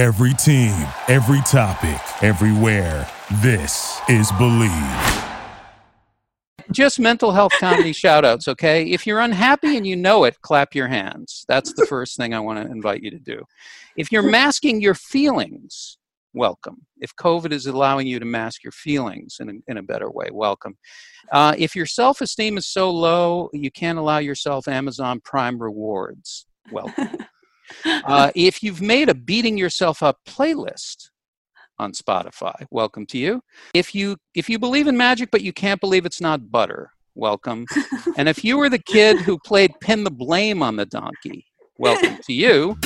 Every team, every topic, everywhere. This is Believe. Just mental health comedy shout outs, okay? If you're unhappy and you know it, clap your hands. That's the first thing I want to invite you to do. If you're masking your feelings, welcome. If COVID is allowing you to mask your feelings in a, in a better way, welcome. Uh, if your self esteem is so low you can't allow yourself Amazon Prime rewards, welcome. uh, if you've made a beating yourself up playlist on Spotify, welcome to you. If you if you believe in magic but you can't believe it's not butter, welcome. and if you were the kid who played pin the blame on the donkey, welcome to you.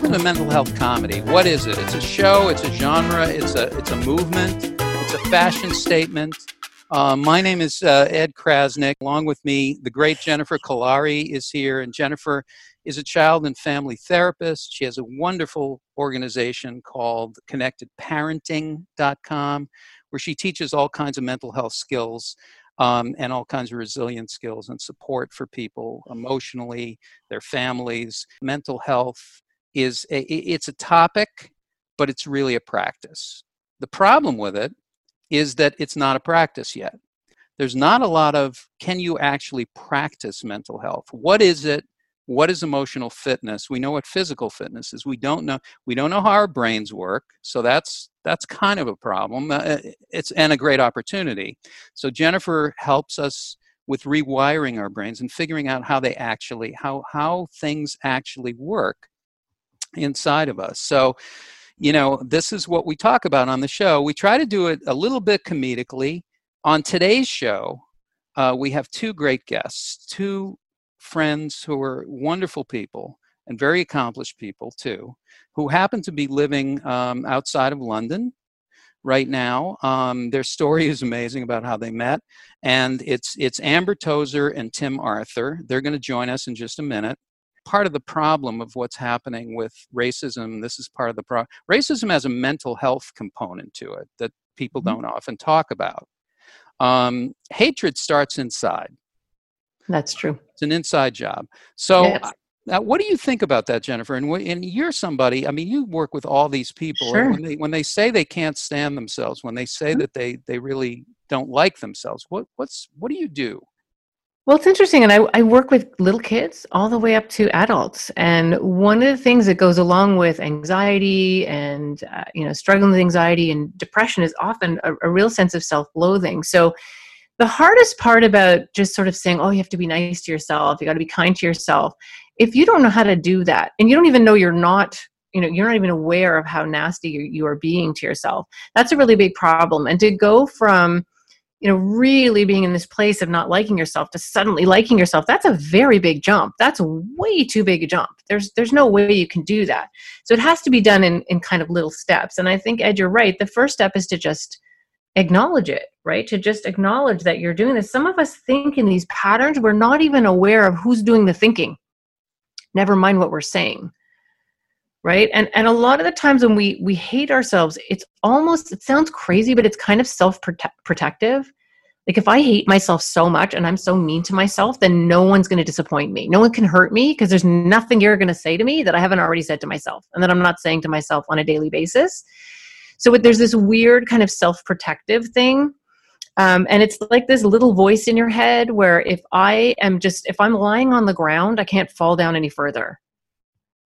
Welcome to Mental Health Comedy. What is it? It's a show, it's a genre, it's a it's a movement, it's a fashion statement. Uh, my name is uh, Ed Crasnick. Along with me, the great Jennifer Kolari is here, and Jennifer is a child and family therapist. She has a wonderful organization called ConnectedParenting.com, where she teaches all kinds of mental health skills um, and all kinds of resilience skills and support for people emotionally, their families, mental health, is it's a topic, but it's really a practice. The problem with it is that it's not a practice yet. There's not a lot of can you actually practice mental health? What is it? What is emotional fitness? We know what physical fitness is. We don't know. We don't know how our brains work. So that's that's kind of a problem. Uh, it's and a great opportunity. So Jennifer helps us with rewiring our brains and figuring out how they actually how how things actually work inside of us. So, you know, this is what we talk about on the show. We try to do it a little bit comedically. On today's show, uh, we have two great guests, two friends who are wonderful people and very accomplished people too, who happen to be living um, outside of London right now. Um, their story is amazing about how they met, and it's it's Amber Tozer and Tim Arthur. They're going to join us in just a minute part of the problem of what's happening with racism. This is part of the problem. Racism has a mental health component to it that people mm-hmm. don't often talk about. Um, hatred starts inside. That's true. It's an inside job. So, yes. uh, what do you think about that, Jennifer? And, and you're somebody. I mean, you work with all these people. Sure. When they when they say they can't stand themselves, when they say mm-hmm. that they they really don't like themselves, what what's what do you do? Well, it's interesting. And I, I work with little kids all the way up to adults. And one of the things that goes along with anxiety and, uh, you know, struggling with anxiety and depression is often a, a real sense of self loathing. So, the hardest part about just sort of saying, oh, you have to be nice to yourself, you got to be kind to yourself, if you don't know how to do that and you don't even know you're not you know you're not even aware of how nasty you, you are being to yourself that's a really big problem and to go from you know really being in this place of not liking yourself to suddenly liking yourself that's a very big jump. That's way too big a jump. There's there's no way you can do that. So it has to be done in in kind of little steps. And i think ed you're right. The first step is to just acknowledge it right? To just acknowledge that you're doing this. Some of us think in these patterns we're not even aware of who's doing the thinking never mind what we're saying right? And and a lot of the times when we we hate ourselves it's almost it sounds crazy but it's kind of self protective like if i hate myself so much and i'm so mean to myself then no one's going to disappoint me. No one can hurt me because there's nothing you're going to say to me that i haven't already said to myself and that i'm not saying to myself on a daily basis. So there's this weird kind of self protective thing um, and it's like this little voice in your head where if i am just if i'm lying on the ground i can't fall down any further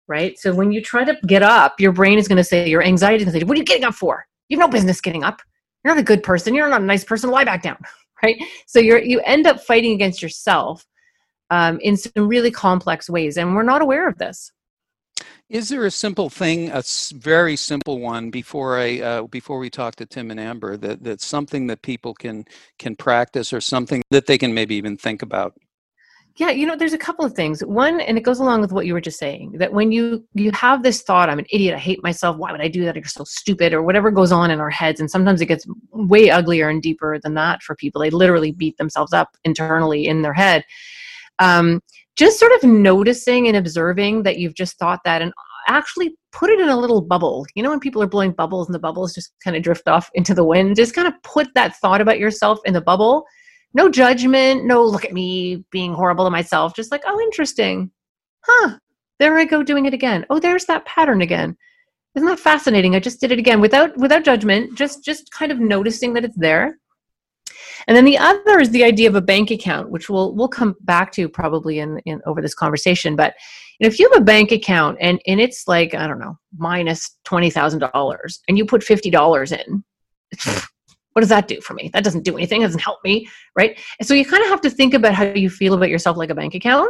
right? So when you try to get up, your brain is going to say, your anxiety is going to say, what are you getting up for? You have no business getting up. You're not a good person. You're not a nice person. Lie back down, right? So you're you end up fighting against yourself um, in some really complex ways, and we're not aware of this. Is there a simple thing, a very simple one, before I uh, before we talk to Tim and Amber, that that's something that people can can practice, or something that they can maybe even think about? Yeah, you know, there's a couple of things. One, and it goes along with what you were just saying, that when you you have this thought, I'm an idiot, I hate myself, why would I do that? You're so stupid, or whatever goes on in our heads. And sometimes it gets way uglier and deeper than that for people. They literally beat themselves up internally in their head. Um, just sort of noticing and observing that you've just thought that and actually put it in a little bubble. You know, when people are blowing bubbles and the bubbles just kind of drift off into the wind, just kind of put that thought about yourself in the bubble no judgment, no look at me being horrible to myself, just like, oh, interesting. Huh, there I go doing it again. Oh, there's that pattern again. Isn't that fascinating? I just did it again without without judgment, just just kind of noticing that it's there. And then the other is the idea of a bank account, which we'll we'll come back to probably in, in over this conversation. But if you have a bank account and and it's like I don't know minus twenty thousand dollars, and you put fifty dollars in, what does that do for me? That doesn't do anything. It doesn't help me, right? So you kind of have to think about how you feel about yourself like a bank account.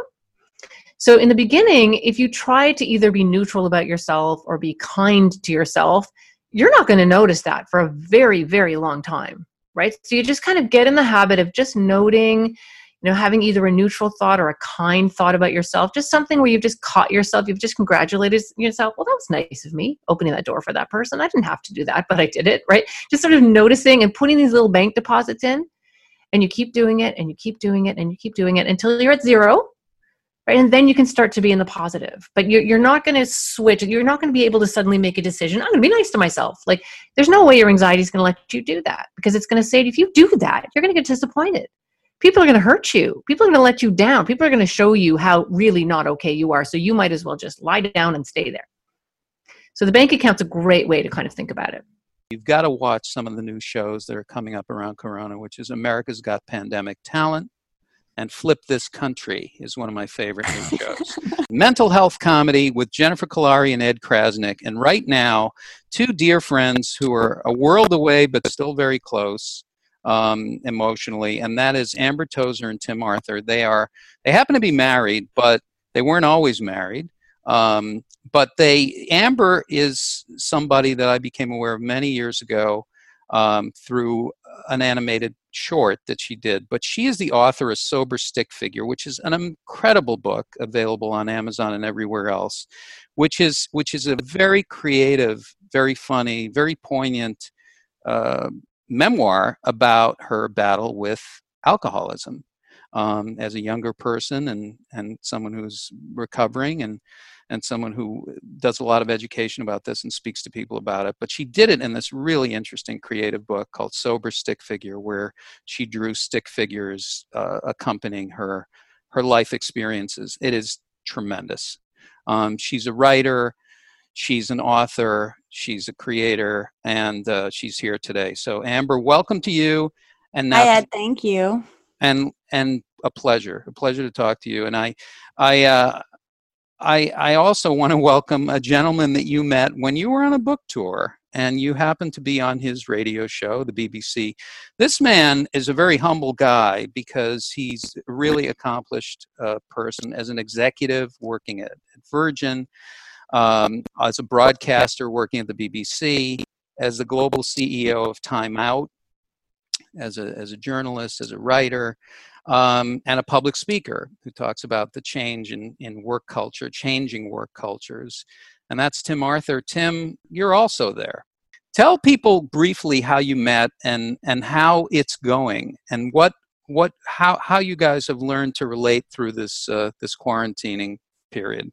So in the beginning, if you try to either be neutral about yourself or be kind to yourself, you're not going to notice that for a very, very long time, right? So you just kind of get in the habit of just noting you know having either a neutral thought or a kind thought about yourself just something where you've just caught yourself you've just congratulated yourself well that was nice of me opening that door for that person. I didn't have to do that but i did it right? Just sort of noticing and putting these little bank deposits in and you keep doing it and you keep doing it and you keep doing it until you're at zero right? And then you can start to be in the positive. But you're, you're not going to switch you're not going to be able to suddenly make a decision i'm going to be nice to myself. Like there's no way your anxiety is going to let you do that because it's going to say if you do that you're going to get disappointed people are going to hurt you. People are going to let you down. People are going to show you how really not okay you are. So you might as well just lie down and stay there. So the bank account's a great way to kind of think about it. You've got to watch some of the new shows that are coming up around Corona, which is America's Got Pandemic Talent and Flip This Country is one of my favorite new shows. Mental health comedy with Jennifer Kolari and Ed Crasnick. And right now, two dear friends who are a world away but still very close um, emotionally, and that is Amber Tozer and Tim Arthur. They are they happen to be married, but they weren't always married. Um, but they Amber is somebody that I became aware of many years ago um, through an animated short that she did. But she is the author of Sober Stick Figure, which is an incredible book available on Amazon and everywhere else, which is which is a very creative, very funny, very poignant uh, memoir about her battle with alcoholism um, as a younger person and and someone who's recovering and and someone who does a lot of education about this and speaks to people about it. But she did it in this really interesting creative book called Sober Stick Figure, where she drew stick figures uh, accompanying her her life experiences. It is tremendous. Um, she's a writer. She's an author, she's a creator, and uh, she's here today. So, Amber, welcome to you. And now, Hi, Ed. Thank you. And and a pleasure, a pleasure to talk to you. And I, I, uh, I, I also want to welcome a gentleman that you met when you were on a book tour and you happened to be on his radio show, the BBC. This man is a very humble guy because he's a really accomplished uh, person as an executive working at, at Virgin um, as a broadcaster working at the BBC, as the global CEO of Time Out, as a, as a journalist, as a writer, um, and a public speaker who talks about the change in, in work culture, changing work cultures. And that's Tim Arthur. Tim, you're also there. Tell people briefly how you met and, and how it's going and what what how, how you guys have learned to relate through this uh, this quarantining period.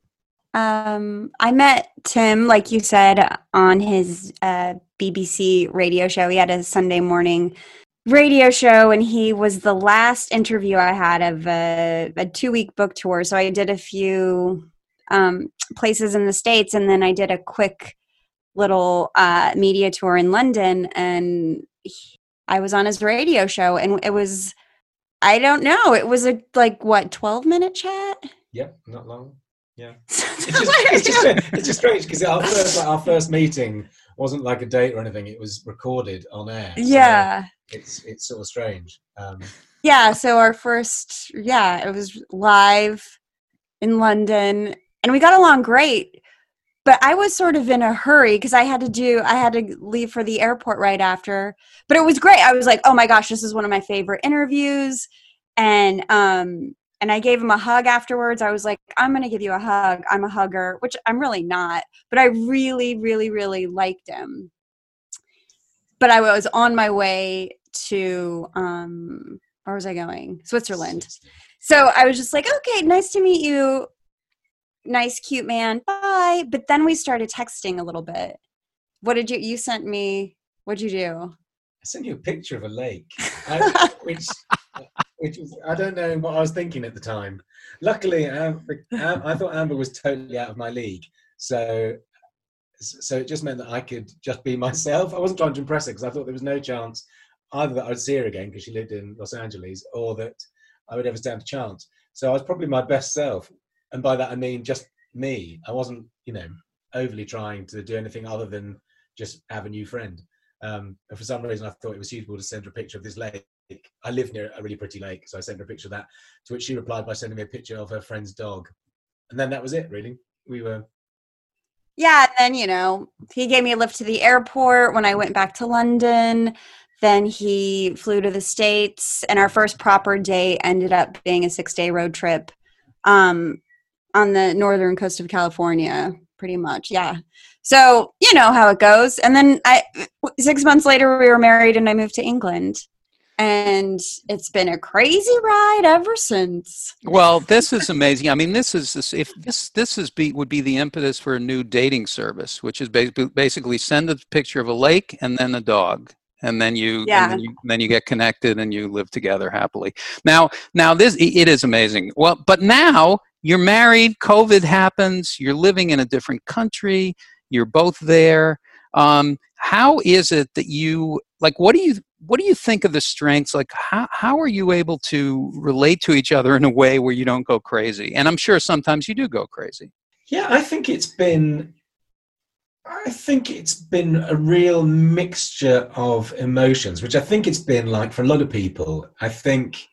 Um, I met Tim, like you said, on his uh, BBC radio show. He had a Sunday morning radio show, and he was the last interview I had of a, a two week book tour. So I did a few um, places in the States, and then I did a quick little uh, media tour in London, and he, I was on his radio show, and it was. I don't know. It was a like what twelve minute chat. Yep, not long. Yeah, it's just it's just, it's just strange because our first like, our first meeting wasn't like a date or anything. It was recorded on air. So yeah, it's it's sort of strange. Um, yeah, so our first yeah it was live in London, and we got along great. But I was sort of in a hurry because I had to do I had to leave for the airport right after. But it was great. I was like, oh my gosh, this is one of my favorite interviews, and um and I gave him a hug afterwards. I was like, I'm going to give you a hug. I'm a hugger, which I'm really not, but I really, really, really liked him. But I was on my way to, um, where was I going? Switzerland. So I was just like, okay, nice to meet you. Nice, cute man. Bye. But then we started texting a little bit. What did you, you sent me, what'd you do? I sent you a picture of a lake, I, which which I don't know what I was thinking at the time. Luckily, I thought Amber was totally out of my league, so so it just meant that I could just be myself. I wasn't trying to impress her because I thought there was no chance either that I'd see her again because she lived in Los Angeles, or that I would ever stand a chance. So I was probably my best self, and by that I mean just me. I wasn't, you know, overly trying to do anything other than just have a new friend. Um, and for some reason, I thought it was suitable to send her a picture of this lake I live near a really pretty lake, so I sent her a picture of that. To which she replied by sending me a picture of her friend's dog, and then that was it. Really, we were. Yeah, and then you know he gave me a lift to the airport when I went back to London. Then he flew to the states, and our first proper day ended up being a six-day road trip um, on the northern coast of California. Pretty much, yeah. So you know how it goes. And then I, six months later, we were married, and I moved to England and it's been a crazy ride ever since. Well, this is amazing. I mean, this is this, if this this is be would be the impetus for a new dating service, which is basically basically send a picture of a lake and then a dog. And then you, yeah. and then you, then you get connected and you live together happily. Now, now this it is amazing. Well, but now you're married. COVID happens. You're living in a different country. You're both there. Um, how is it that you like? What do you what do you think of the strengths? Like how, how are you able to relate to each other in a way where you don't go crazy? And i'm sure sometimes you do go crazy. Yeah i think it's been i think it's been a real mixture of emotions which i think it's been like for a lot of people. I think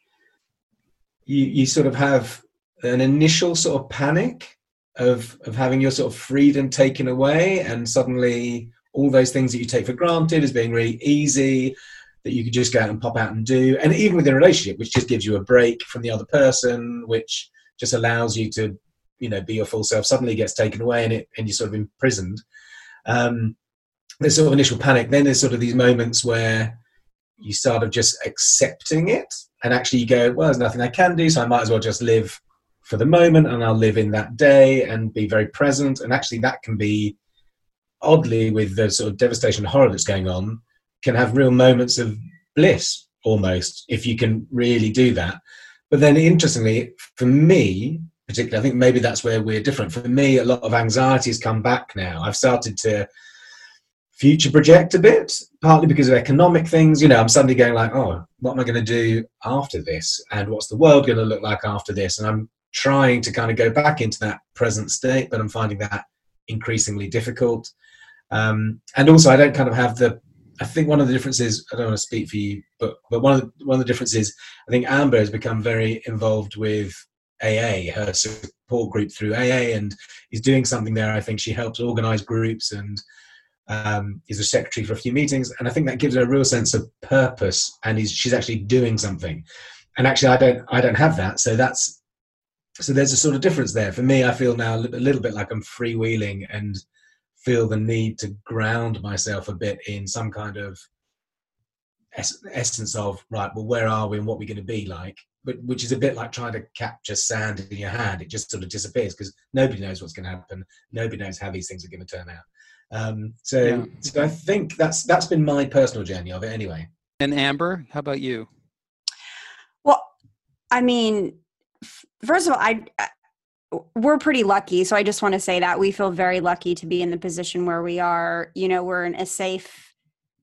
you you sort of have an initial sort of panic of of having your sort of freedom taken away and suddenly all those things that you take for granted as being really easy that you could just go out and pop out and do. And even within a relationship, which just gives you a break from the other person, which just allows you to, you know, be your full self, suddenly gets taken away and it and you're sort of imprisoned. Um, there's sort of initial panic. Then there's sort of these moments where you start of just accepting it, and actually you go, well, there's nothing I can do, so I might as well just live for the moment, and I'll live in that day and be very present. And actually, that can be oddly with the sort of devastation and horror that's going on can have real moments of bliss almost if you can really do that. But then, interestingly, for me, particularly, I think maybe that's where we're different. For me, a lot of anxiety has come back now. I've started to future project a bit, partly because of economic things. You know, I'm suddenly going like, oh, what am I going to do after this? And what's the world going to look like after this? And I'm trying to kind of go back into that present state, but I'm finding that increasingly difficult. Um, and also, I don't kind of have the I think one of the differences I don't want to speak for you, but but one of the, one of the differences I think Amber has become very involved with AA, her support group through AA, and is doing something there. I think she helps organise groups and um, is a secretary for a few meetings, and I think that gives her a real sense of purpose, and is, she's actually doing something. And actually, I don't I don't have that, so that's so there's a sort of difference there. For me, I feel now a little bit like I'm freewheeling and feel the need to ground myself a bit in some kind of es- essence of right well where are we and what we're going to be like? But which is a bit like trying to capture sand in your hand. It just sort of disappears because nobody knows what's going to happen. Nobody knows how these things are going to turn out. Um, so, yeah. so i think that's that's been my personal journey of it anyway. And amber how about you? Well i mean first of all i we're pretty lucky. So I just want to say that we feel very lucky to be in the position where we are. You know, we're in a safe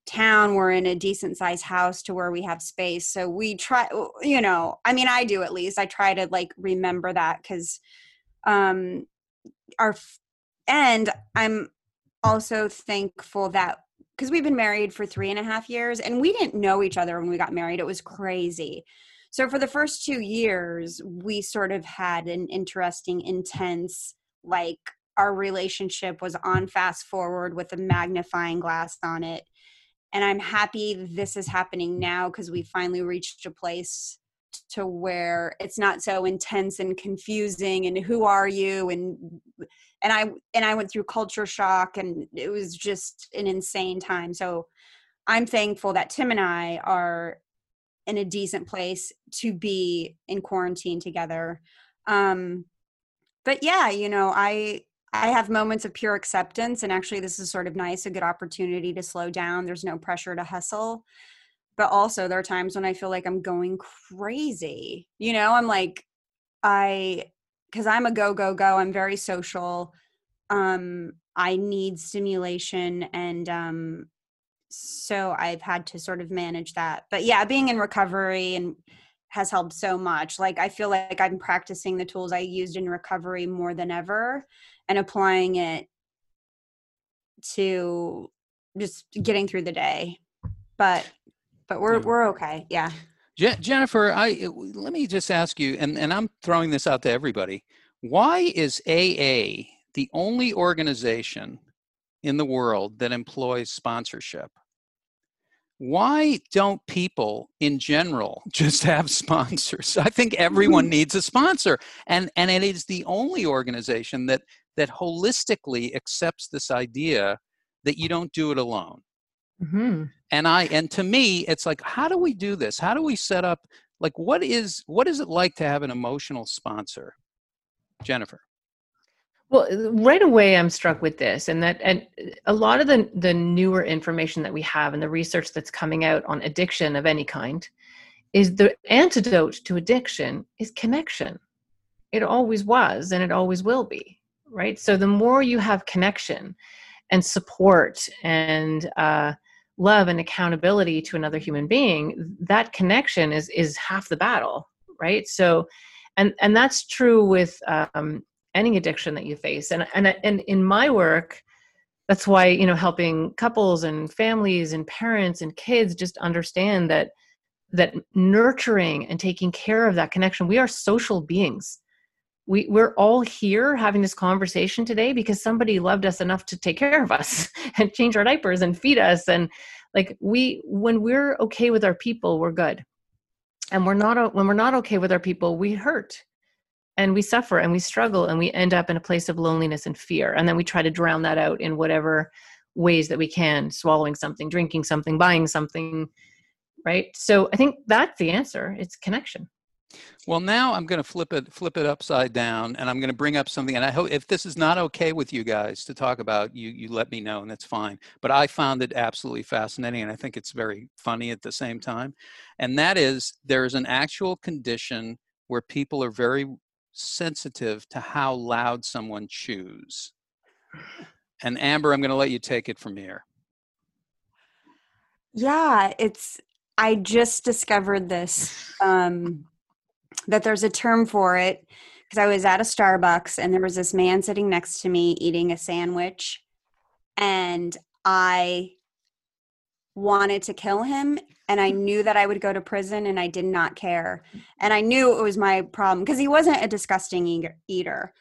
town, we're in a decent sized house to where we have space. So we try, you know, I mean, I do at least. I try to like remember that because um our and I'm also thankful that because we've been married for three and a half years and we didn't know each other when we got married. It was crazy. So for the first two years, we sort of had an interesting, intense, like our relationship was on fast forward with a magnifying glass on it. And I'm happy this is happening now because we finally reached a place to where it's not so intense and confusing and who are you and and I and I went through culture shock and it was just an insane time. So I'm thankful that Tim and I are in a decent place to be in quarantine together. Um but yeah, you know, I I have moments of pure acceptance and actually this is sort of nice, a good opportunity to slow down. There's no pressure to hustle but also there are times when I feel like I'm going crazy. You know, I'm like, I, because I'm a go, go, go, I'm very social. Um, I need stimulation and, um, so I've had to sort of manage that. But yeah, being in recovery and has helped so much. Like I feel like I'm practicing the tools I used in recovery more than ever and applying it to just getting through the day. But but we're we're okay. Yeah. Je- Jennifer, I let me just ask you, and, and I'm throwing this out to everybody. Why is AA the only organization in the world that employs sponsorship? Why don't people in general just have sponsors? I think everyone needs a sponsor. And and it is the only organization that that holistically accepts this idea that you don't do it alone. Mm-hmm. And I and to me, it's like, how do we do this? How do we set up? Like, what is what is it like to have an emotional sponsor, Jennifer? Well, right away, I'm struck with this, and that, and a lot of the the newer information that we have and the research that's coming out on addiction of any kind, is the antidote to addiction is connection. It always was, and it always will be, right? So the more you have connection, and support, and uh, love and accountability to another human being that connection is is half the battle right so and and that's true with um, any addiction that you face. And and and in my work that's why you know helping couples and families and parents and kids just understand that that nurturing and taking care of that connection we are social beings. We we're all here having this conversation today because somebody loved us enough to take care of us and change our diapers and feed us. And like we when we're okay with our people we're good. And we're not when we're not okay with our people we hurt and we suffer and we struggle and we end up in a place of loneliness and fear and then we try to drown that out in whatever ways that we can swallowing something drinking something buying something right so i think that's the answer it's connection well, now I'm going to flip it flip it upside down, and I'm going to bring up something. And I hope if this is not okay with you guys to talk about, you you let me know, and that's fine. But I found it absolutely fascinating, and I think it's very funny at the same time. And that is there is an actual condition where people are very sensitive to how loud someone chews. And Amber, I'm going to let you take it from here. Yeah, it's. I just discovered this. Um, that there's a term for it because I was at a Starbucks and there was this man sitting next to me eating a sandwich and I wanted to kill him and I knew that I would go to prison and I did not care. And I knew it was my problem because he wasn't a disgusting eater.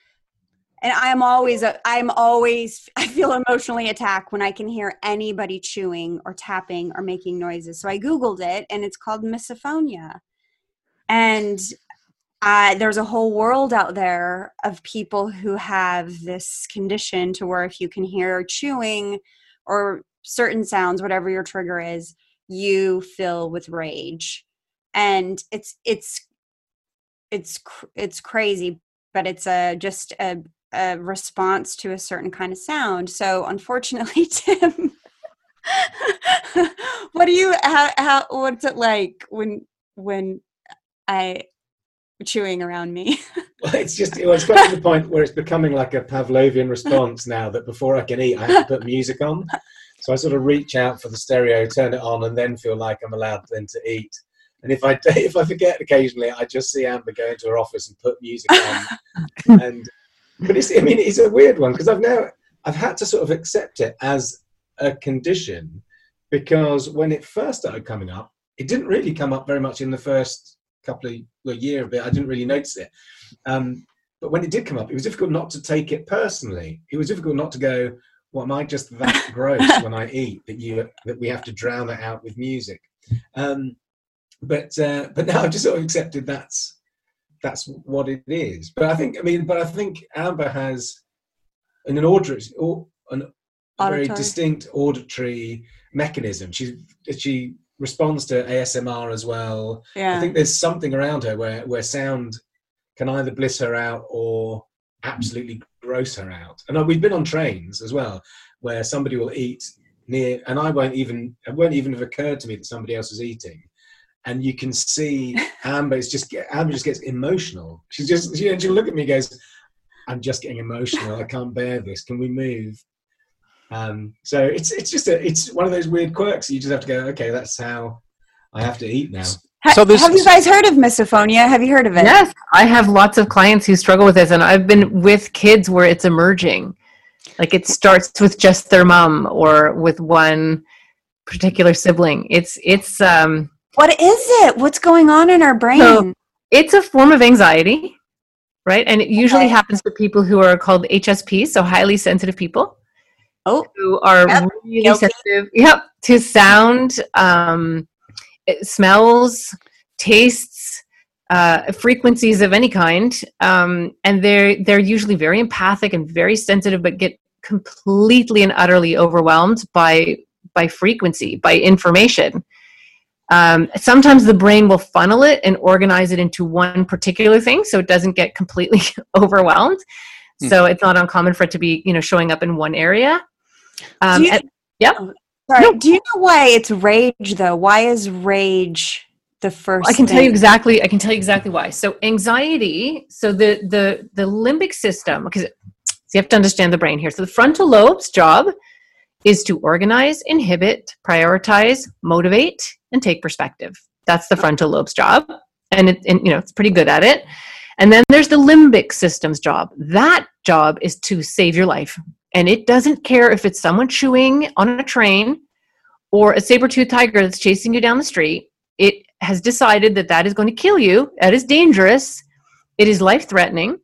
And I'm always I'm always I feel emotionally attacked when I can hear anybody chewing or tapping or making noises. So I googled it and it's called misophonia. And uh, there's a whole world out there of people who have this condition to where if you can hear chewing or certain sounds whatever your trigger is you fill with rage and it's it's it's it's crazy but it's a just a, a response to a certain kind of sound so unfortunately tim what do you how, how what's it like when when i chewing around me. well, it's just it's got to the point where it's becoming like a Pavlovian response now that before I can eat, I have to put music on. So I sort of reach out for the stereo, turn it on, and then feel like I'm allowed then to eat. And if I if I forget occasionally, I just see Amber go into her office and put music on. and but it's I mean it's a weird one because I've now I've had to sort of accept it as a condition because when it first started coming up, it didn't really come up very much in the first couple of well, year a bit, I didn't really notice it. Um, but when it did come up, it was difficult not to take it personally. It was difficult not to go, "Well, am I just that gross when I eat that you that we have to drown it out with music?" Um, but uh, but now I've just sort of accepted that's that's what it is. But I think I mean, but I think Amber has an auditory, an very distinct auditory mechanism. She she responds to ASMR as well. I think there's something around her where where sound can either bliss her out or absolutely gross her out. And uh, we've been on trains as well where somebody will eat near, and I won't even it won't even have occurred to me that somebody else is eating. And you can see Amber just Amber just gets emotional. She's just she, she'll look at me and goes, "I'm just getting emotional. I can't bear this. Can we move?" Um, so it's it's just a it's one of those weird quirks. You just have to go, okay, that's how I have to eat now. Ha- So this- have you guys heard of misophonia? Have you heard of it? Yes, I have lots of clients who struggle with this, and I've been with kids where it's emerging. Like it starts with just their mom or with one particular sibling. It's it's um What is it? What's going on in our brain? So- it's a form of anxiety, right? And it usually Okay. happens for people who are called HSP, so highly sensitive people. Oh, who are Yep, really guilty. sensitive. Yep, to sound, um, it- smells, tastes, uh, frequencies of any kind, um, and they're they're usually very empathic and very sensitive, but get completely and utterly overwhelmed by by frequency, by information. Um, sometimes the brain will funnel it and organize it into one particular thing, so it doesn't get completely overwhelmed. Hmm. So it's not uncommon for it to be, you know, showing up in one area. Um, you- and- yep. Sorry. No. Do you know why it's rage though? Why is rage the first? I can tell you exactly. I can tell you exactly why. So anxiety. So the the the limbic system. Because you have to understand the brain here. So the frontal lobe's job is to organize, inhibit, prioritize, motivate, and take perspective. That's the frontal lobe's job, and it and you know it's pretty good at it. And then there's the limbic system's job. That job is to save your life, and it doesn't care if it's someone chewing on a train or a saber-toothed tiger that's chasing you down the street. It has decided that that is going to kill you. That is dangerous. It is life threatening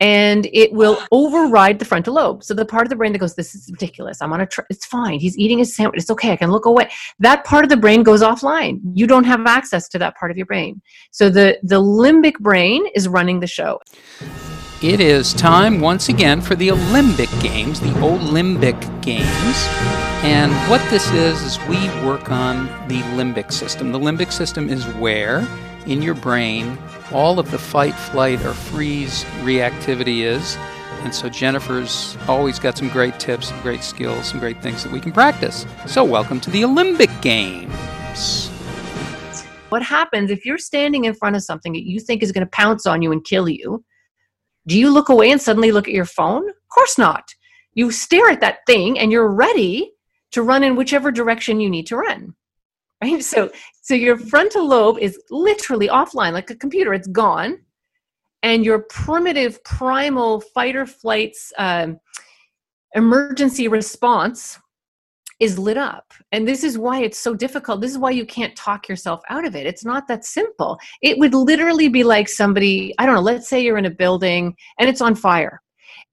and it will override the frontal lobe. So the part of the brain that goes this is ridiculous. I'm on a tr- it's fine. He's eating his sandwich. It's okay. I can look away. That part of the brain goes offline. You don't have access to that part of your brain. So the the limbic brain is running the show It is time once again for the Olympic Games, the Olympic Games. And what this is, is we work on the limbic system. The limbic system is where in your brain all of the fight, flight, or freeze reactivity is. And so Jennifer's always got some great tips, some great skills, some great things that we can practice. So, welcome to the Olympic Games. what happens if you're standing in front of something that you think is going to pounce on you and kill you do you look away and suddenly look at your phone? Of course not. You stare at that thing and you're ready to run in whichever direction you need to run right? So so your frontal lobe is literally offline like a computer it's gone. And your primitive primal fight or flights um, emergency response is lit up. And this is why it's so difficult. This is why you can't talk yourself out of it. It's not that simple. It would literally be like somebody, I don't know, let's say you're in a building and it's on fire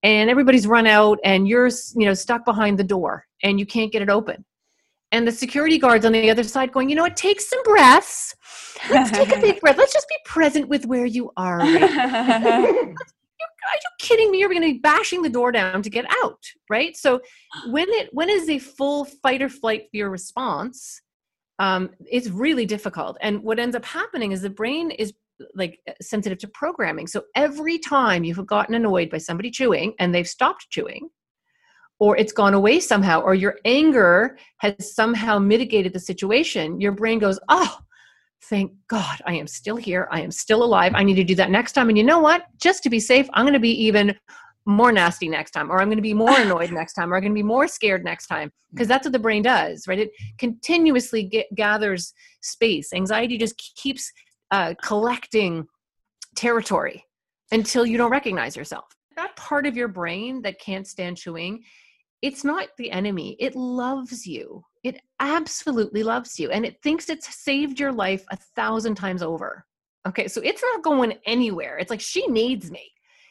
and everybody's run out and you're, you know, stuck behind the door and you can't get it open. And the security guards on the other side going, you know what, take some breaths. Let's take a big breath. Let's just be present with where you are. right are you kidding me? You're going to be bashing the door down to get out, right? So when it when is a full fight or flight fear response, um, it's really difficult. And what ends up happening is the brain is like sensitive to programming. So every time you've gotten annoyed by somebody chewing and they've stopped chewing, or it's gone away somehow, or your anger has somehow mitigated the situation, your brain goes, oh, thank God I am still here. I am still alive. I need to do that next time. And you know what? Just to be safe, I'm going to be even more nasty next time, or I'm going to be more annoyed next time, or I'm going to be more scared next time. Because that's what the brain does, right? It continuously get, gathers space. Anxiety just keeps uh, collecting territory until you don't recognize yourself. That part of your brain that can't stand chewing, it's not the enemy. It loves you. It absolutely loves you. And it thinks it's saved your life a thousand times over. Okay, so it's not going anywhere. It's like she needs me.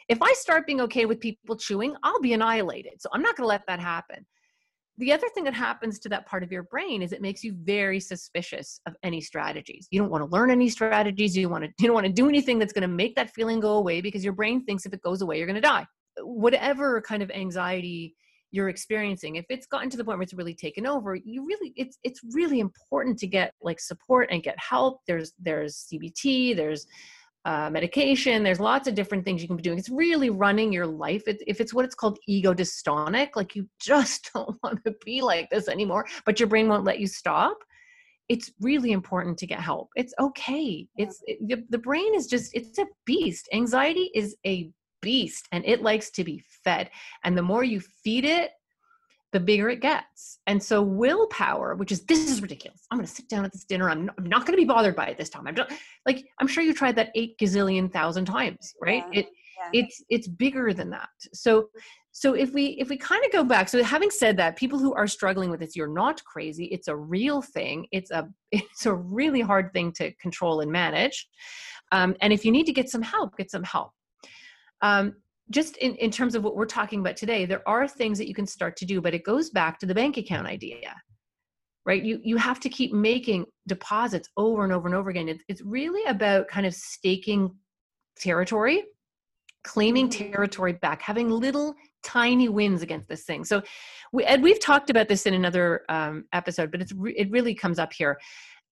If I start being okay with people chewing, I'll be annihilated. So I'm not going to let that happen. the other thing that happens to that part of your brain is it makes you very suspicious of any strategies. You don't want to learn any strategies. You want to you don't want to do anything that's going to make that feeling go away because your brain thinks if it goes away, you're going to die. Whatever kind of anxiety you're experiencing, if it's gotten to the point where it's really taken over, you really it's it's really important to get like support and get help. There's there's CBT, there's uh, medication. There's lots of different things you can be doing. It's really running your life. It, if it's what it's called ego dystonic, like you just don't want to be like this anymore, but your brain won't let you stop. It's really important to get help. It's okay. It's it, the, the brain is just it's a beast. Anxiety is a beast and it likes to be fed. And the more you feed it, the bigger it gets. And so willpower, which is this is ridiculous. I'm going to sit down at this dinner. I'm not, I'm not going to be bothered by it this time. I'm just like I'm sure you tried that eight gazillion thousand times, right? Yeah, it yeah. it's it's bigger than that. So so if we if we kind of go back, so having said that, people who are struggling with this, you're not crazy. It's a real thing. It's a it's a really hard thing to control and manage. Um, and if you need to get some help, get some help. Um, just in, in terms of what we're talking about today, there are things that you can start to do, but it goes back to the bank account idea, right? You, you have to keep making deposits over and over and over again. It, it's really about kind of staking territory, claiming mm-hmm. territory back, having little tiny wins against this thing. So, we, Ed, we've talked about this in another um, episode, but it's re- it really comes up here.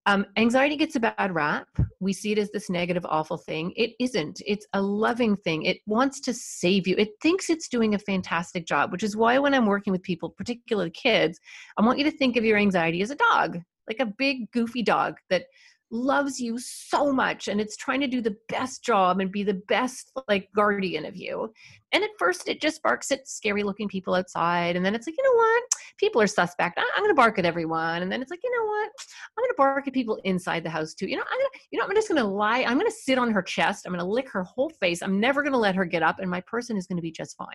Um, anxiety gets a bad rap. We see it as this negative, awful thing. It isn't. It's a loving thing. It wants to save you. It thinks it's doing a fantastic job, which is why when I'm working with people, particularly kids, I want you to think of your anxiety as a dog, like a big, goofy dog that loves you so much and it's trying to do the best job and be the best like guardian of you. And at first it just barks at scary looking people outside and then it's like you know what? People are suspect. I'm going to bark at everyone. And then it's like you know what? I'm going to bark at people inside the house too. You know i'm going to you know i'm just going to lie. I'm going to sit on her chest. I'm going to lick her whole face. I'm never going to let her get up and my person is going to be just fine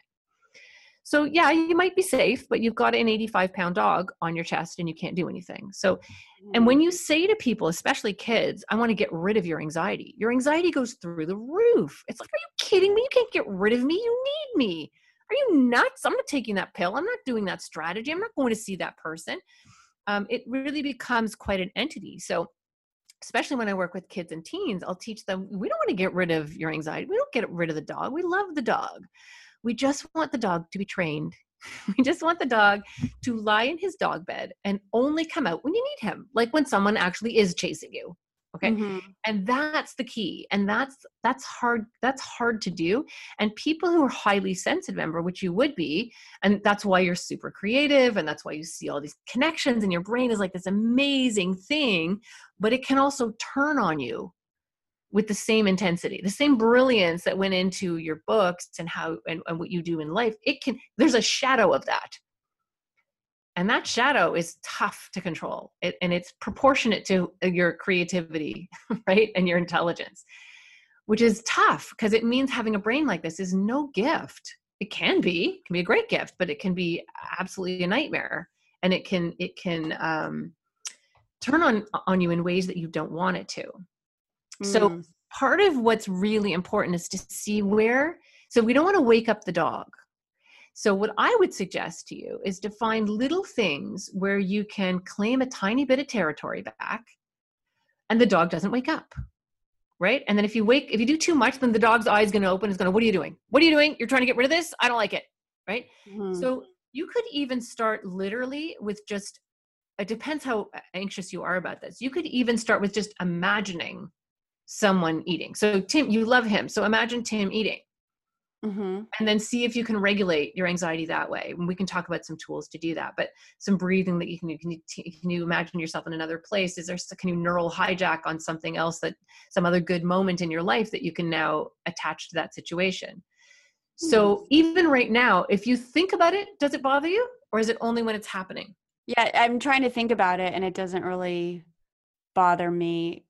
so, yeah, you might be safe, but you've got an 85 pound dog on your chest and you can't do anything. So, and when you say to people, especially kids, I want to get rid of your anxiety, your anxiety goes through the roof. It's like, are you kidding me? You can't get rid of me. You need me. Are you nuts? I'm not taking that pill. I'm not doing that strategy. I'm not going to see that person. Um, it really becomes quite an entity. So, especially when I work with kids and teens, I'll teach them we don't want to get rid of your anxiety. We don't get rid of the dog. We love the dog. We just want the dog to be trained. We just want the dog to lie in his dog bed and only come out when you need him, like when someone actually is chasing you. Okay. Mm-hmm. And that's the key. And that's that's hard, that's hard to do. And people who are highly sensitive, Amber, which you would be, and that's why you're super creative, and that's why you see all these connections, and your brain is like this amazing thing, but it can also turn on you with the same intensity the same brilliance that went into your books and how and, and, what you do in life it can there's a shadow of that. And that shadow is tough to control. It, and it's proportionate to your creativity right and your intelligence which is tough because it means having a brain like this is no gift. It can be it can be a great gift but it can be absolutely a nightmare. And it can it can um, turn on on you in ways that you don't want it to so mm. part of what's really important is to see where, so we don't want to wake up the dog. So, what I would suggest to you is to find little things where you can claim a tiny bit of territory back and the dog doesn't wake up. Right. And then if you wake, if you do too much, then the dog's eye is going to open. It's going to, what are you doing? What are you doing? You're trying to get rid of this? I don't like it. Right. Mm-hmm. So, you could even start literally with just, it depends how anxious you are about this. You could even start with just imagining someone eating. So Tim, you love him. So imagine Tim eating. Mm-hmm. And then see if you can regulate your anxiety that way. And we can talk about some tools to do that. But some breathing that you can do. Can you, can you imagine yourself in another place? Is there can you neural hijack on something else that some other good moment in your life that you can now attach to that situation? So mm-hmm. even right now, if you think about it, does it bother you, or is it only when it's happening? Yeah, I'm trying to think about it, and it doesn't really bother me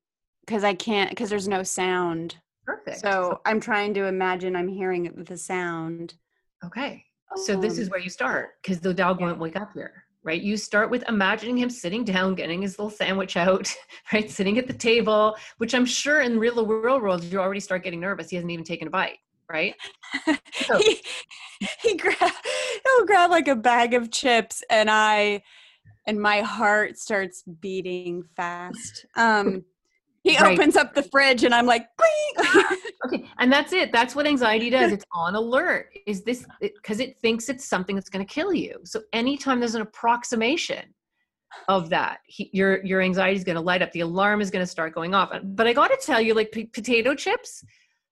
because I can't because there's no sound. Perfect. So I'm trying to imagine I'm hearing the sound. Okay. So this is um, where you start because the dog yeah. won't wake up here, right? You start with imagining him sitting down, getting his little sandwich out, right? Sitting at the table, which I'm sure in real world world you already start getting nervous. He hasn't even taken a bite, right? he he grab he'll grab like a bag of chips and I and my heart starts beating fast. Um he Right. opens up the fridge and I'm like Okay, and that's it. That's what anxiety does. It's on alert. Is this because it, thinks it's something that's going to kill you? So anytime there's an approximation of that, he, your your anxiety is going to light up. The alarm is going to start going off. But I got to tell you, like p- potato chips,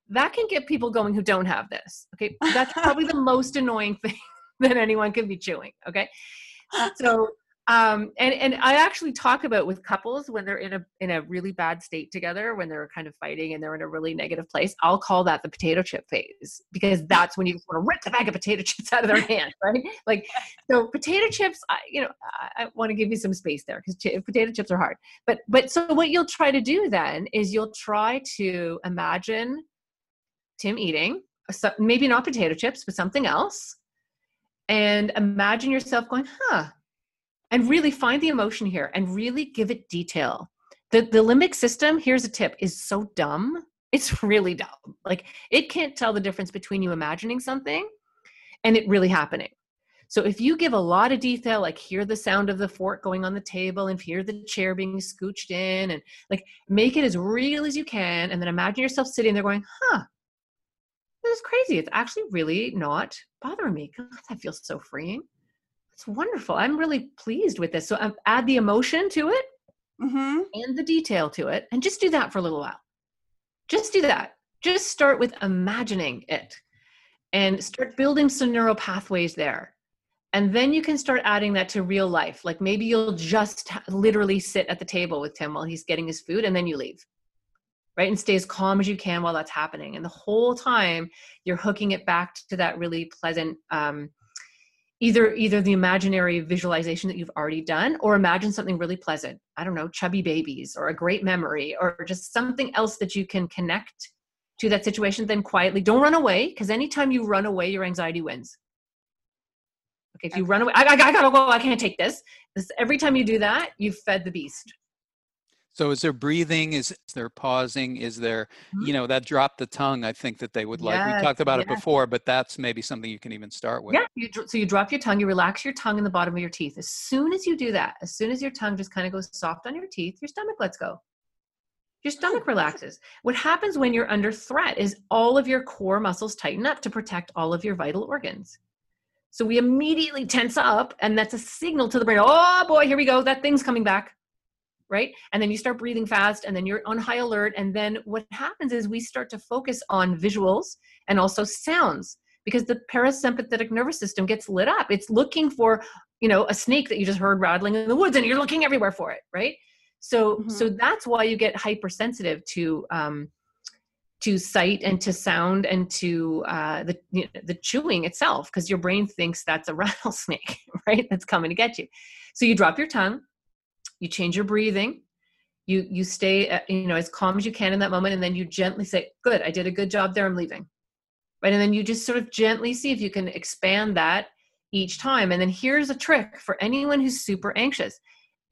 that can get people going who don't have this. Okay, that's probably the most annoying thing that anyone can be chewing. Okay, uh, so um and and i actually talk about with couples when they're in a in a really bad state together when they're kind of fighting and they're in a really negative place i'll call that the potato chip phase because that's when you just want to rip the bag of potato chips out of their hand right? Like so potato chips I, you know i, I want to give you some space there because ch- potato chips are hard. But but so what you'll try to do then is you'll try to imagine tim eating maybe not potato chips but something else and imagine yourself going huh and really find the emotion here and really give it detail. The the limbic system, here's a tip, is so dumb. It's really dumb. Like it can't tell the difference between you imagining something and it really happening. So if you give a lot of detail, like hear the sound of the fork going on the table and hear the chair being scooched in and like make it as real as you can and then imagine yourself sitting there going, huh, this is crazy. It's actually really not bothering me. God, that feels so freeing it's wonderful. I'm really pleased with this. So um, add the emotion to it Mhm. and the detail to it, and just do that for a little while. Just do that. Just start with imagining it and start building some neural pathways there. And then you can start adding that to real life. Like maybe you'll just literally sit at the table with Tim while he's getting his food and then you leave. Right? And stay as calm as you can while that's happening. And the whole time you're hooking it back to that really pleasant um, either either the imaginary visualization that you've already done or imagine something really pleasant. I don't know chubby babies or a great memory or just something else that you can connect to that situation then quietly don't run away because anytime you run away your anxiety wins. Okay if you run away I, I, I gotta go i can't take this. this every time you do that you've fed the beast So is there breathing? Is, is there pausing? Is there, mm-hmm. you know, that drop the tongue? I think that they would like. Yes, We talked about it before, but that's maybe something you can even start with. Yeah, you, so you drop your tongue, you relax your tongue in the bottom of your teeth. As soon as you do that, as soon as your tongue just kind of goes soft on your teeth, your stomach lets go. Your oh, stomach relaxes. What happens when you're under threat is all of your core muscles tighten up to protect all of your vital organs. So we immediately tense up, and that's a signal to the brain oh boy, here we go, that thing's coming back. Right? And then you start breathing fast, and then you're on high alert. And then what happens is we start to focus on visuals and also sounds because the parasympathetic nervous system gets lit up. It's looking for, you know, a snake that you just heard rattling in the woods, and you're looking everywhere for it, right? So, Mhm. so that's why you get hypersensitive to um, to sight and to sound and to uh, the you know, the chewing itself, because your brain thinks that's a rattlesnake, right? That's coming to get you. So you drop your tongue, you change your breathing, you you stay uh, you know as calm as you can in that moment, and then you gently say, "Good, I did a good job there. I'm leaving." right? And then you just sort of gently see if you can expand that each time. And then here's a trick for anyone who's super anxious.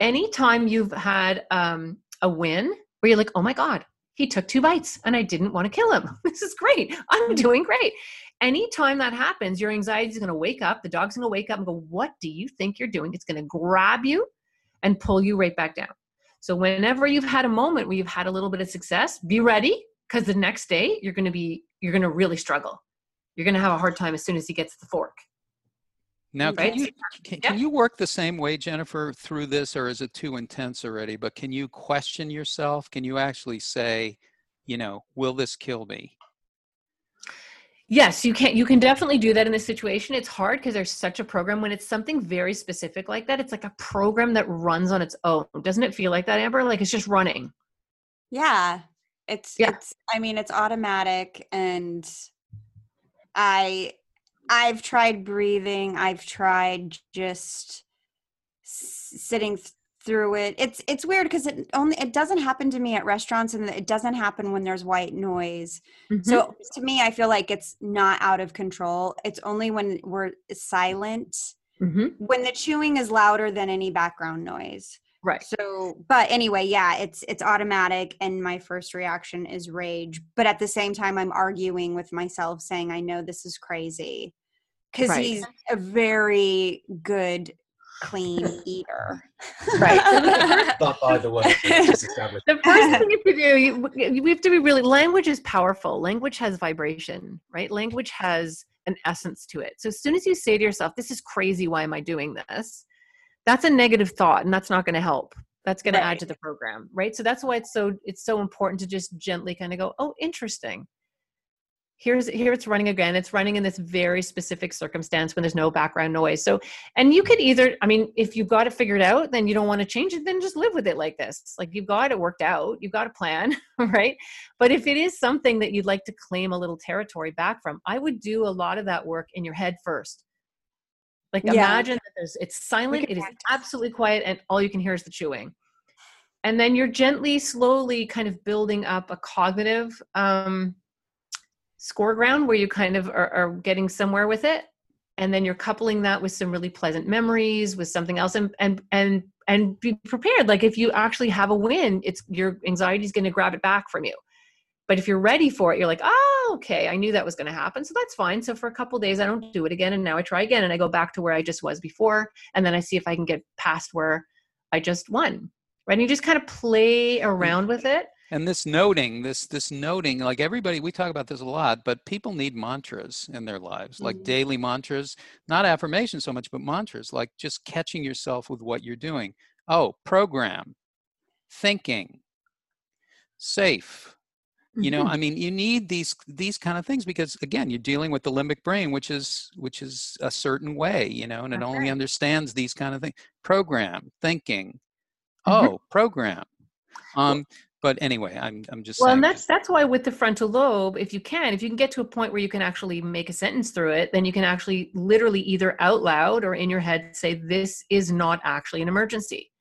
Anytime you've had um, a win where you're like oh my god he took two bites and i didn't want to kill him. This is great. I'm doing great. Anytime that happens your anxiety is going to wake up the dog's going to wake up and go what do you think you're doing? It's going to grab you and pull you right back down so whenever you've had a moment where you've had a little bit of success be ready because the next day you're going to be you're going to really struggle you're going to have a hard time as soon as he gets the fork Now, Right. can you can, Yeah. can you work the same way, Jennifer, through this, or is it too intense already? But can you question yourself? Can you actually say, you know, will this kill me? Yes you can you can definitely do that in this situation. It's hard because there's such a program. When it's something very specific like that it's like a program that runs on its own. Doesn't it feel like that amber? Like it's just running. Yeah. It's Yeah. it's I mean it's automatic and I I've tried breathing, I've tried just sitting through it. It's it's weird cuz it only it doesn't happen to me at restaurants and it doesn't happen when there's white noise. So to me I feel like it's not out of control. It's only when we're silent Mhm. when the chewing is louder than any background noise. Right. So, but anyway, yeah, it's it's automatic and my first reaction is rage, but at the same time I'm arguing with myself saying I know this is crazy cuz Right. he's a very good clean eater. Right. Not by the way, let's just establish. the first thing you have to do you, we have to be really language is powerful. Language has vibration right? Language has an essence to it. So as soon as you say to yourself this is crazy why am i doing this? that's a negative thought and that's not going to help. That's going to add to the program right? So that's why it's so it's so important to just gently kind of go oh interesting here's here it's running again. It's running in this very specific circumstance when there's no background noise. So and you could either i mean if you've got it figured out then you don't want to change it then just live with it like this. Like you've got it worked out. You've got a plan right? But if it is something that you'd like to claim a little territory back from i would do a lot of that work in your head first. Like Yeah. imagine that there's it's silent it is absolutely quiet and all you can hear is the chewing. And then you're gently slowly kind of building up a cognitive um score ground where you kind of are, are getting somewhere with it. And then you're coupling that with some really pleasant memories with something else and and and and be prepared. Like if you actually have a win it's your anxiety is going to grab it back from you. But if you're ready for it you're like oh okay i knew that was going to happen. So that's fine. So for a couple days i don't do it again and now i try again and i go back to where i just was before and then i see if i can get past where i just won. Right? And you just kind of play around with it And this noting, this this noting, like everybody, we talk about this a lot, but people need mantras in their lives, like Mhm. daily mantras, not affirmation so much, but mantras, like just catching yourself with what you're doing. Oh, program, thinking, safe. You know. I mean, you need these these kind of things because again, you're dealing with the limbic brain, which is which is a certain way, you know, and it That's only understands these kind of things. Program, thinking. Mhm. Oh, program. Um, but anyway, I'm I'm just well saying. and that's that's why with the frontal lobe if you can if you can get to a point where you can actually make a sentence through it then you can actually literally either out loud or in your head say this is not actually an emergency.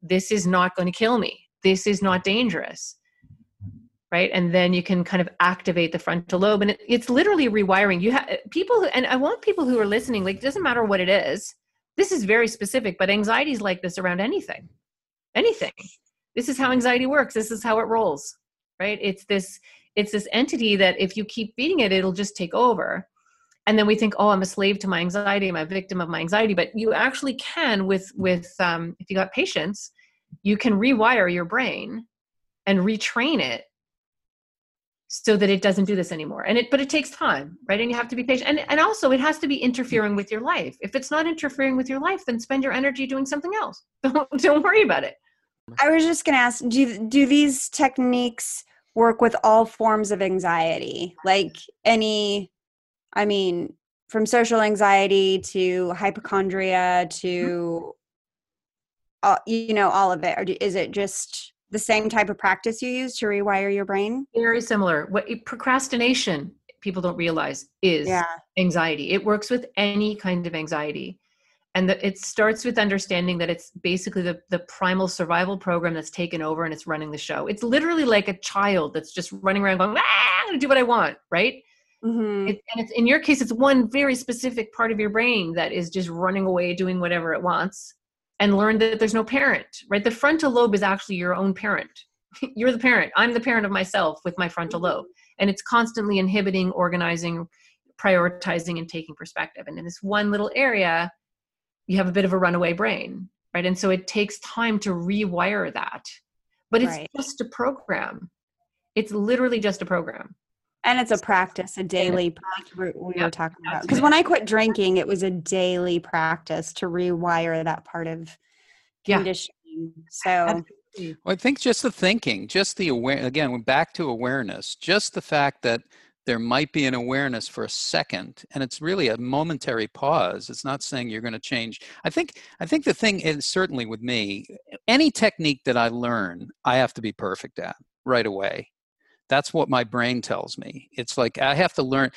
This is not going to kill me. This is not dangerous. Right? And then you can kind of activate the frontal lobe and it, it's literally rewiring. You have people who, and i want people who are listening like it doesn't matter what it is. This is very specific but anxiety is like this around anything. Anything this is how anxiety works. This is how it rolls right? It's this it's this entity that if you keep feeding it it'll just take over. And then we think oh i'm a slave to my anxiety i'm a victim of my anxiety. But you actually can with with um, if you got patience you can rewire your brain and retrain it so that it doesn't do this anymore. And it but it takes time right? And you have to be patient. And and also it has to be interfering with your life. If it's not interfering with your life then spend your energy doing something else. Don't don't worry about it I was just going to ask do do these techniques work with all forms of anxiety? Like any I mean from social anxiety to hypochondria to uh, you know all of it or do, is it just the same type of practice you use to rewire your brain? very similar what procrastination people don't realize is Yeah. anxiety it works with any kind of anxiety and the, it starts with understanding that it's basically the, the primal survival program that's taken over and it's running the show. It's literally like a child that's just running around going ah, i'm gonna do what i want right? Mhm. it, and it's in your case it's one very specific part of your brain that is just running away doing whatever it wants and learn that there's no parent right? The frontal lobe is actually your own parent. You're the parent. I'm the parent of myself with my frontal lobe. And it's constantly inhibiting organizing prioritizing and taking perspective. And in this one little area you have a bit of a runaway brain right and so it takes time to rewire that but it's Right. just a program it's literally just a program And it's a practice, a daily practice we we Yeah, were talking about. Because when I quit drinking, it was a daily practice to rewire that part of Yeah. conditioning. So Well, I think just the thinking, just the aware. Again, we're back to awareness. Just the fact that there might be an awareness for a second, and it's really a momentary pause. It's not saying you're going to change. I think. I think the thing is certainly with me, any technique that I learn, I have to be perfect at right away. That's what my brain tells me. It's like I have to learn.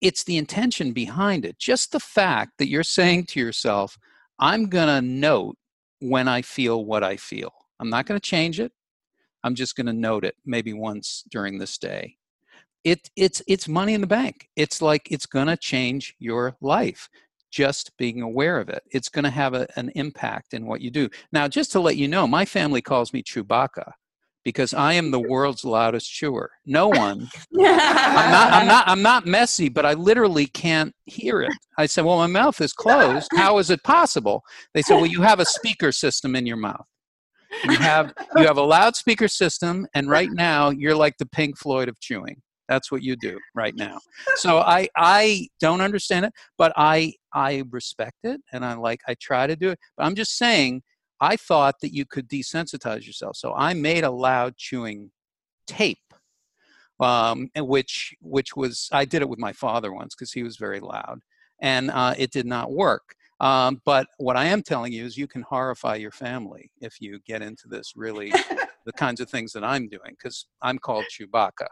It's the intention behind it. Just the fact that you're saying to yourself, "I'm going to note when I feel what I feel." I'm not going to change it. I'm just going to note it maybe once during this day. It, it's, it's money in the bank. It's like it's going to change your life. just being aware of it. It's going to have a, an impact in what you do. Now, just to let you know, my family calls me Chewbacca because I am the world's loudest chewer. No one. I'm not. I'm not. I'm not messy, but I literally can't hear it. I said, "Well, my mouth is closed. How is it possible?" They said, "Well, you have a speaker system in your mouth. You have you have a loudspeaker system, and right now you're like the Pink Floyd of chewing. That's what you do right now. So I I don't understand it, but I I respect it, and I like I try to do it. But I'm just saying I thought that you could desensitize yourself. So I made a loud chewing tape, um, which which was I did it with my father once because he was very loud, and uh, it did not work. Um, but what I am telling you is you can horrify your family if you get into this really the kinds of things that I'm doing because I'm called Chewbacca,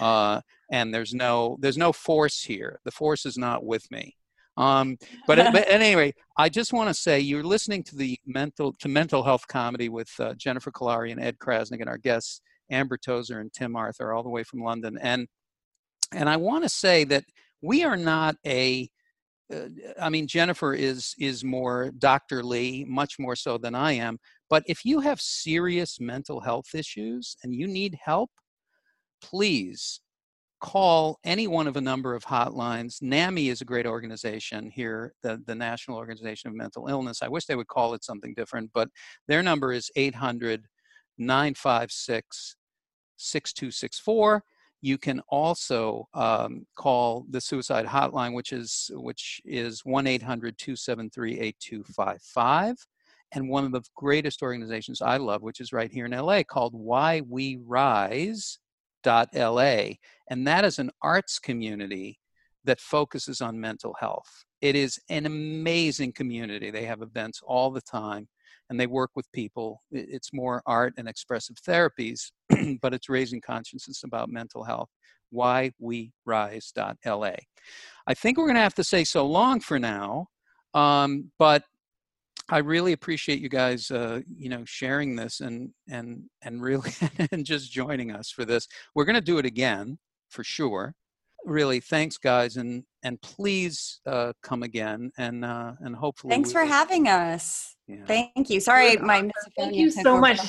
uh, and there's no there's no force here. The force is not with me. Um, but, but anyway, I just want to say you're listening to the mental to mental health comedy with uh, Jennifer Kolari and Ed Crasnick and our guests Amber Tozer and Tim Arthur all the way from London. And and I want to say that we are not a uh, I mean, Jennifer is is more doctorly, much more so than I am. But if you have serious mental health issues and you need help, please call any one of a number of hotlines. NAMI is a great organization here, the, the National Organization of Mental Illness. I wish they would call it something different, but their number is 800 956 6264. You can also um, call the suicide hotline, which is which is 1-800-273-8255. And one of the greatest organizations I love, which is right here in LA, called Why We Rise La, and that is an arts community that focuses on mental health. It is an amazing community. They have events all the time and they work with people. It's more art and expressive therapies, but it's raising consciousness about mental health. Why we rise.la. I think we're going to have to say so long for now, um, but I really appreciate you guys, uh, you know, sharing this and and and really and just joining us for this. We're going to do it again for sure. Really, thanks, guys, and and please uh, come again and uh, and hopefully. Thanks for having us. Yeah. Thank you. Sorry, my thank you so much.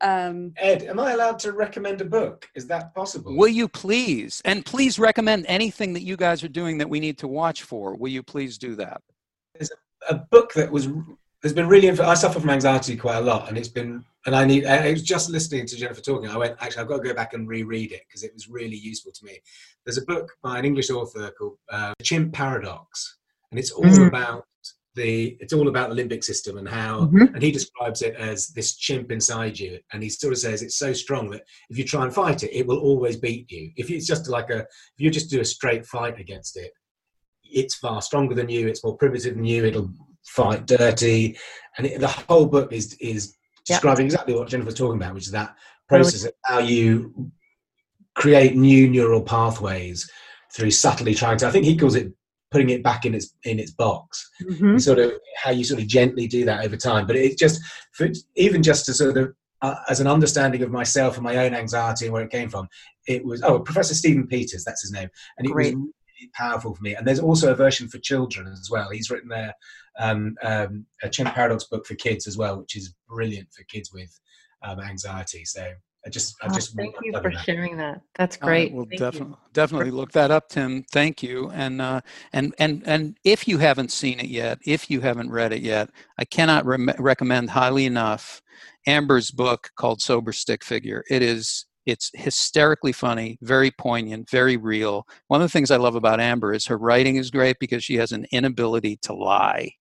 Um, Ed, am I allowed to recommend a book? Is that possible? Will you please? And please recommend anything that you guys are doing that we need to watch for. Will you please do that? A book that was has been really. I suffer from anxiety quite a lot, and it's been. And I need. I was just listening to Jennifer talking. I went. Actually, I've got to go back and reread it because it was really useful to me. There's a book by an English author called uh, Chimp Paradox, and it's all mm. about the. It's all about the limbic system and how. Mm-hmm. And he describes it as this chimp inside you, and he sort of says it's so strong that if you try and fight it, it will always beat you. If it's just like a, if you just do a straight fight against it, it's far stronger than you. It's more primitive than you. It'll fight dirty, and it, the whole book is is describing exactly what Jennifer's talking about, which is that process of how you create new neural pathways through subtly trying to. I think he calls it putting it back in its in its box. Mm-hmm. Sort of how you sort of gently do that over time. But it's just for, even just to sort of uh, as an understanding of myself and my own anxiety and where it came from. It was oh Professor Stephen Peters, that's his name, and it Great. was powerful for me. And there's also a version for children as well. He's written there um, um, a Chimp Paradox book for kids as well, which is brilliant for kids with um, anxiety. So I just, I oh, just oh, thank you for that. sharing that. That's great. Uh, we'll definitely, definitely look that up, Tim. Thank you. And uh, and and and if you haven't seen it yet, if you haven't read it yet, I cannot re- recommend highly enough Amber's book called Sober Stick Figure. It is it's hysterically funny, very poignant, very real. One of the things I love about Amber is her writing is great because she has an inability to lie.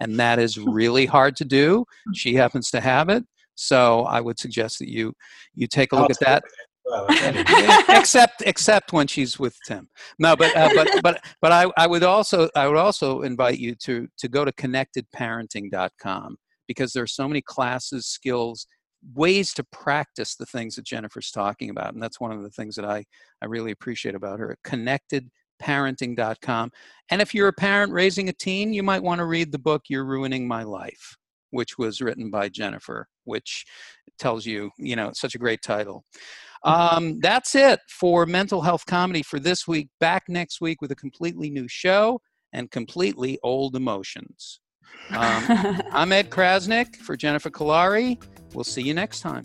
And that is really hard to do. She happens to have it. So I would suggest that you you take a look at that. Except except when she's with Tim. No, but uh, but but but I, I would also I would also invite you to to go to connectedparenting.com because there are so many classes, skills, ways to practice the things that Jennifer's talking about. And that's one of the things that I, I really appreciate about her. Connectedparenting.com. And if you're a parent raising a teen, you might want to read the book You're Ruining My Life, which was written by Jennifer, which tells you, you know, such a great title. Um, that's it for mental health comedy for this week. Back next week with a completely new show. and completely old emotions. Um, I'm Ed Crasnick for Jennifer Kolari. We'll see you next time.